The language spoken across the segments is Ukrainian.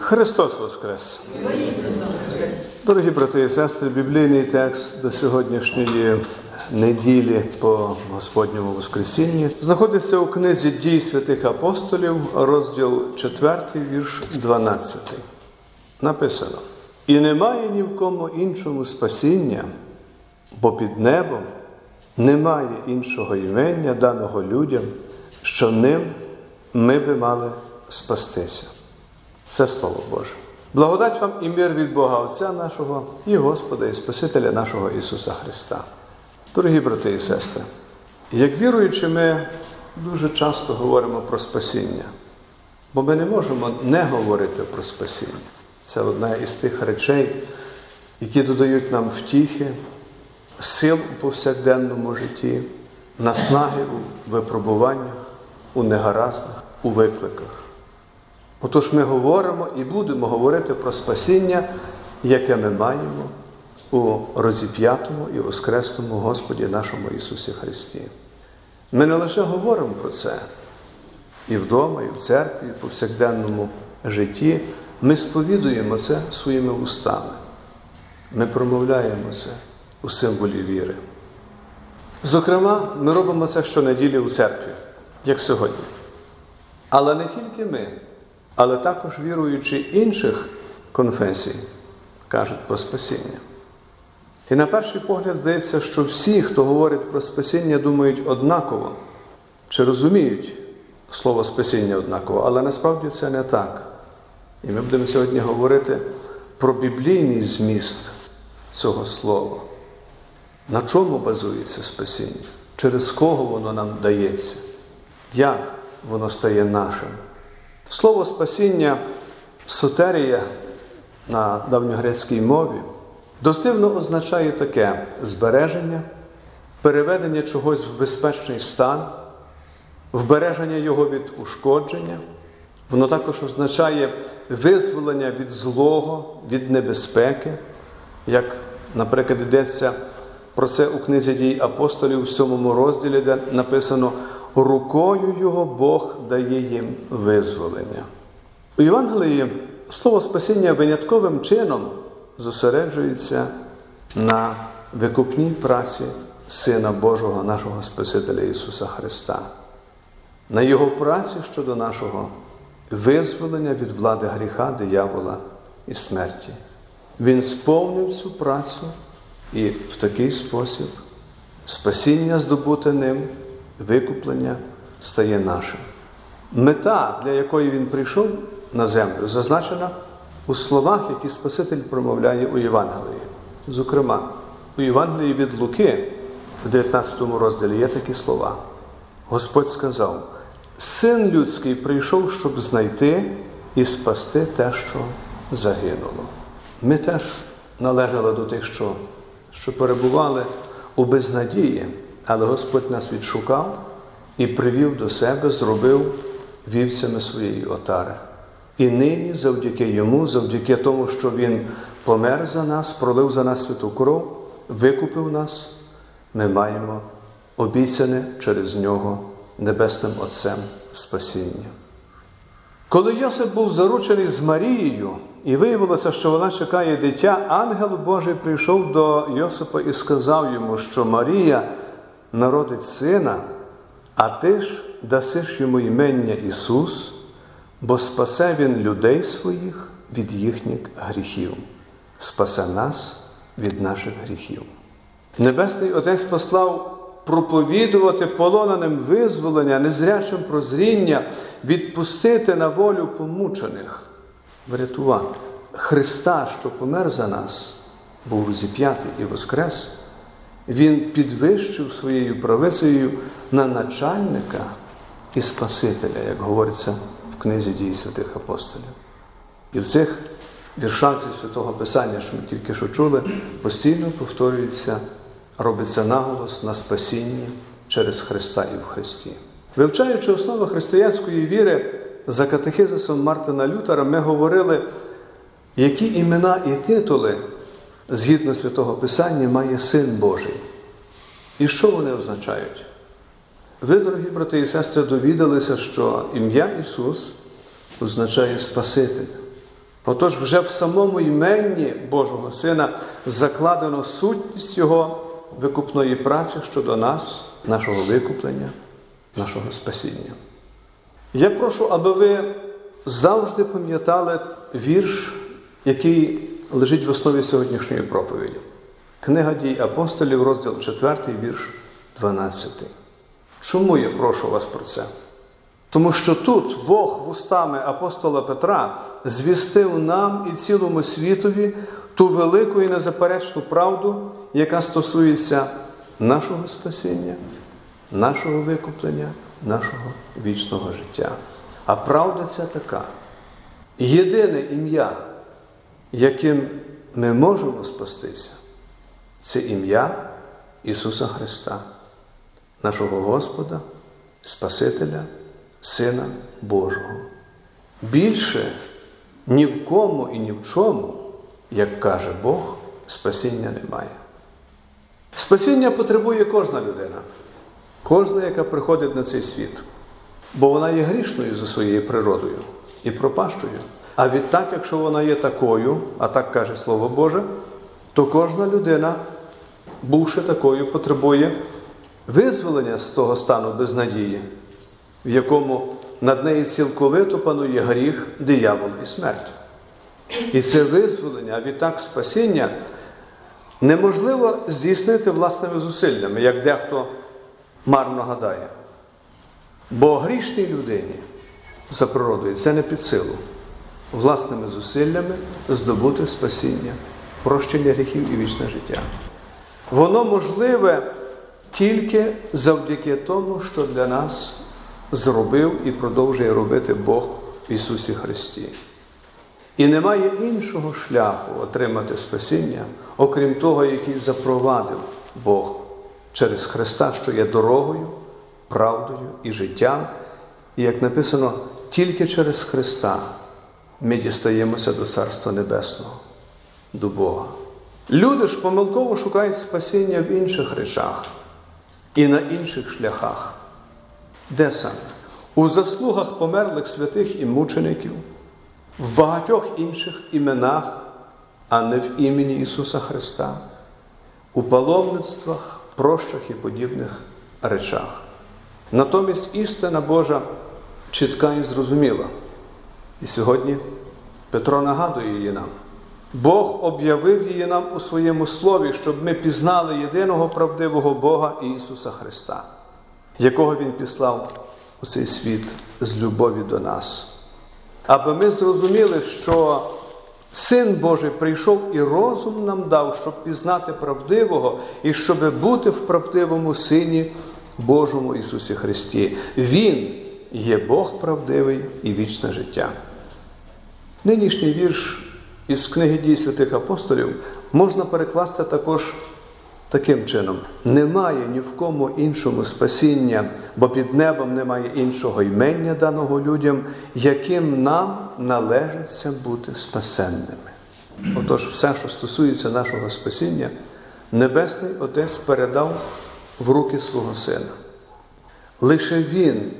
Христос Воскрес! Дорогі брати і сестри, біблійний текст до сьогоднішньої неділі по Господньому Воскресінні знаходиться у книзі дій святих апостолів, розділ 4, вірш 12. Написано: І немає ні в кому іншому спасіння, бо під небом немає іншого імення, даного людям, що ним ми би мали спастися. Це Слово Боже. Благодать вам і мир від Бога Отця нашого і Господа і Спасителя нашого Ісуса Христа. Дорогі брати і сестри, як віруючи, ми дуже часто говоримо про спасіння, бо ми не можемо не говорити про спасіння. Це одна із тих речей, які додають нам втіхи, сил у повсякденному житті, наснаги у випробуваннях, у негараздах, у викликах. Отож ми говоримо і будемо говорити про спасіння, яке ми маємо у розіп'ятому і воскресному Господі нашому Ісусі Христі. Ми не лише говоримо про це і вдома, і в церкві, і в повсякденному житті. Ми сповідуємо це своїми устами. Ми промовляємо це у символі віри. Зокрема, ми робимо це щонеділі у церкві, як сьогодні. Але не тільки ми, але також віруючи інших конфесій, кажуть про спасіння. І на перший погляд здається, що всі, хто говорить про спасіння, думають однаково чи розуміють слово спасіння однаково, але насправді це не так. І ми будемо сьогодні говорити про біблійний зміст цього слова. На чому базується спасіння? Через кого воно нам дається? Як воно стає нашим? Слово спасіння сотерія на давньогрецькій мові дослівно означає таке збереження, переведення чогось в безпечний стан, вбереження його від ушкодження. Воно також означає визволення від злого, від небезпеки, як, наприклад, йдеться про це у книзі дій апостолів в сьомому розділі, де написано рукою його Бог дає їм визволення. У Євангелії слово спасіння винятковим чином зосереджується на викупній праці Сина Божого, нашого Спасителя Ісуса Христа, на Його праці щодо нашого визволення від влади гріха, диявола і смерті. Він сповнив цю працю і в такий спосіб спасіння здобуте ним, викуплення стає нашим. Мета, для якої він прийшов на землю, зазначена у словах, які Спаситель промовляє у Євангелії. Зокрема, у Євангелії від Луки, в 19 розділі є такі слова. Господь сказав: Син людський прийшов, щоб знайти і спасти те, що загинуло. Ми теж належали до тих, що, що перебували у безнадії, але Господь нас відшукав і привів до себе, зробив вівцями своєї отари. І нині, завдяки йому, завдяки тому, що Він помер за нас, пролив за нас святу кров, викупив нас, ми маємо обіцяне через нього Небесним Отцем спасіння. Коли Йосип був заручений з Марією, і виявилося, що вона чекає дитя, ангел Божий прийшов до Йосипа і сказав йому, що Марія народить сина, а ти ж дасиш йому імення Ісус, бо спасе Він людей своїх від їхніх гріхів, спасе нас від наших гріхів. Небесний Отець послав проповідувати полоненим визволення, незрячим прозріння, відпустити на волю помучених, врятувати. Христа, що помер за нас, був зіп'ятий і воскрес, Він підвищив своєю правицею на начальника і Спасителя, як говориться в книзі дій святих апостолів. І в цих віршах святого Писання, що ми тільки що чули, постійно повторюється робиться наголос на спасінні через Христа і в Христі. Вивчаючи основи християнської віри за катехизисом Мартина Лютера, ми говорили, які імена і титули згідно святого Писання має Син Божий. І що вони означають? Ви, дорогі брати і сестри, довідалися, що ім'я Ісус означає Спаситель. Отож, вже в самому іменні Божого Сина закладено сутність Його викупної праці щодо нас, нашого викуплення, нашого спасіння. Я прошу, аби ви завжди пам'ятали вірш, який лежить в основі сьогоднішньої проповіді. Книга дій апостолів, розділ 4, вірш 12. Чому я прошу вас про це? Тому що тут Бог вустами апостола Петра звістив нам і цілому світові ту велику і незаперечну правду, яка стосується нашого спасіння, нашого викуплення, нашого вічного життя. А правда ця така. Єдине ім'я, яким ми можемо спастися, це ім'я Ісуса Христа, нашого Господа, Спасителя, Сина Божого. Більше ні в кому і ні в чому, як каже Бог, спасіння немає. Спасіння потребує кожна людина, кожна, яка приходить на цей світ, бо вона є грішною за своєю природою і пропащою. А відтак, якщо вона є такою, а так каже Слово Боже, то кожна людина, бувши такою, потребує визволення з того стану безнадії, в якому над нею цілковито панує гріх, диявол і смерть. І це визволення, а відтак спасіння неможливо здійснити власними зусиллями, як дехто марно гадає. Бо грішній людині за природою це не під силу. Власними зусиллями здобути спасіння, прощення гріхів і вічне життя. Воно можливе тільки завдяки тому, що для нас зробив і продовжує робити Бог в Ісусі Христі. І немає іншого шляху отримати спасіння, окрім того, який запровадив Бог через Христа, що є дорогою, правдою і життям. І як написано, тільки через Христа ми дістаємося до Царства Небесного, до Бога. Люди ж помилково шукають спасіння в інших речах і на інших шляхах. Де саме? У заслугах померлих святих і мучеників, в багатьох інших іменах, а не в імені Ісуса Христа, у паломництвах, прощах і подібних речах. Натомість істина Божа чітка і зрозуміла. І сьогодні Петро нагадує її нам. Бог об'явив її нам у своєму слові, щоб ми пізнали єдиного правдивого Бога Ісуса Христа, якого Він післав у цей світ з любові до нас. Аби ми зрозуміли, що Син Божий прийшов і розум нам дав, щоб пізнати правдивого і щоб бути в правдивому Сині Божому Ісусі Христі. Він є Бог правдивий і вічне життя. Нинішній вірш із книги дій святих апостолів можна перекласти також таким чином: немає ні в кому іншому спасіння, бо під небом немає іншого ймення даного людям, яким нам належиться бути спасенними. Отож, все, що стосується нашого спасіння, Небесний Отець передав в руки свого Сина. Лише Він,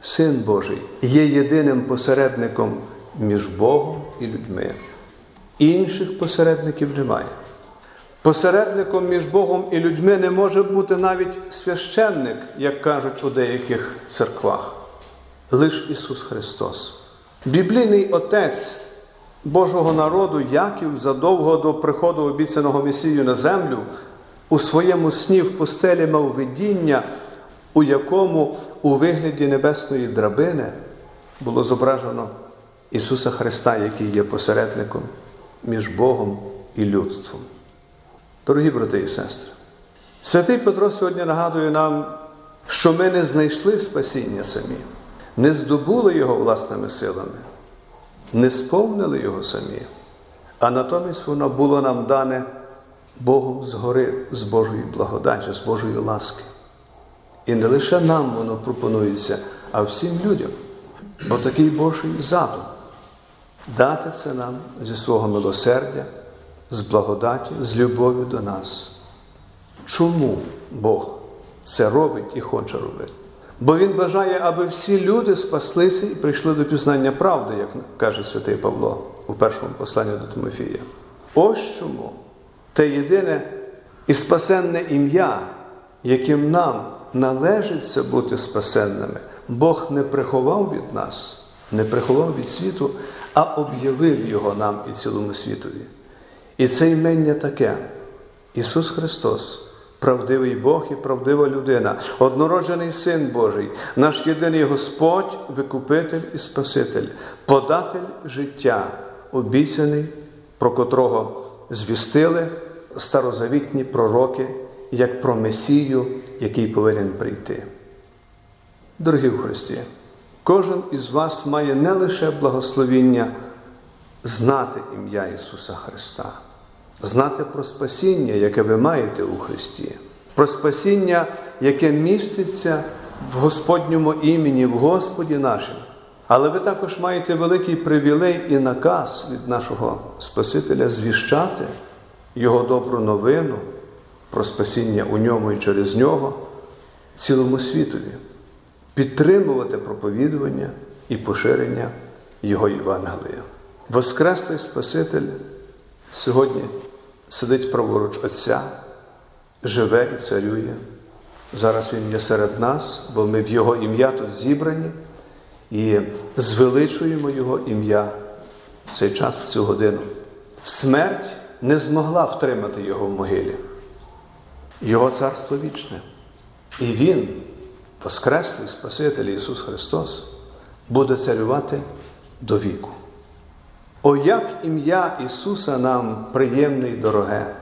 Син Божий, є єдиним посередником між Богом і людьми. Інших посередників немає. Посередником між Богом і людьми не може бути навіть священник, як кажуть у деяких церквах, лиш Ісус Христос. Біблійний Отець Божого народу, Яків, задовго до приходу обіцяного Месію на землю, у своєму сні в постелі мав видіння, у якому у вигляді небесної драбини було зображено Ісуса Христа, який є посередником між Богом і людством. Дорогі брати і сестри, святий Петро сьогодні нагадує нам, що ми не знайшли спасіння самі, не здобули його власними силами, не сповнили його самі, а натомість воно було нам дане Богом згори, з Божої благодаті, з Божої ласки. І не лише нам воно пропонується, а всім людям. Бо такий Божий задум дати це нам зі свого милосердя, з благодаті, з любов'ю до нас. Чому Бог це робить і хоче робити? Бо Він бажає, аби всі люди спаслися і прийшли до пізнання правди, як каже святий Павло. у першому посланні до Тимофія. Ось чому те єдине і спасенне ім'я, яким нам належиться бути спасенними, Бог не приховав від нас, не приховав від світу, а об'явив його нам і цілому світові. І це імення таке: Ісус Христос, правдивий Бог і правдива людина, однороджений Син Божий, наш єдиний Господь, Викупитель і Спаситель, податель життя, обіцяний, про котрого звістили старозавітні пророки, як про Месію, який повинен прийти. Дорогі в Христі, кожен із вас має не лише благословіння знати ім'я Ісуса Христа, знати про спасіння, яке ви маєте у Христі, про спасіння, яке міститься в Господньому імені, в Господі нашому. Але ви також маєте великий привілей і наказ від нашого Спасителя звіщати Його добру новину про спасіння у ньому і через нього цілому світові, підтримувати проповідування і поширення Його Євангелія. Воскреслий Спаситель сьогодні сидить праворуч Отця, живе і царює. Зараз Він є серед нас, бо ми в Його ім'я тут зібрані і звеличуємо Його ім'я в цей час, в цю годину. Смерть не змогла втримати Його в могилі. Його царство вічне. І Він, Воскреслий Спаситель Ісус Христос, буде царювати до віку. О, як ім'я Ісуса нам приємне й дороге,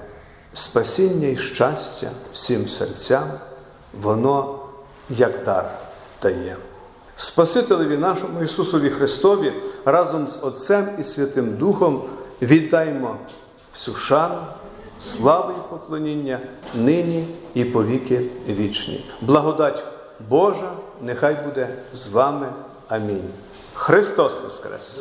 спасіння і щастя всім серцям, воно як дар дає. Спасителеві нашому Ісусові Христові разом з Отцем і Святим Духом віддаймо всю шану, славу і поклоніння нині і повіки вічні. Благодать Божа нехай буде з вами. Амінь. Христос Воскрес!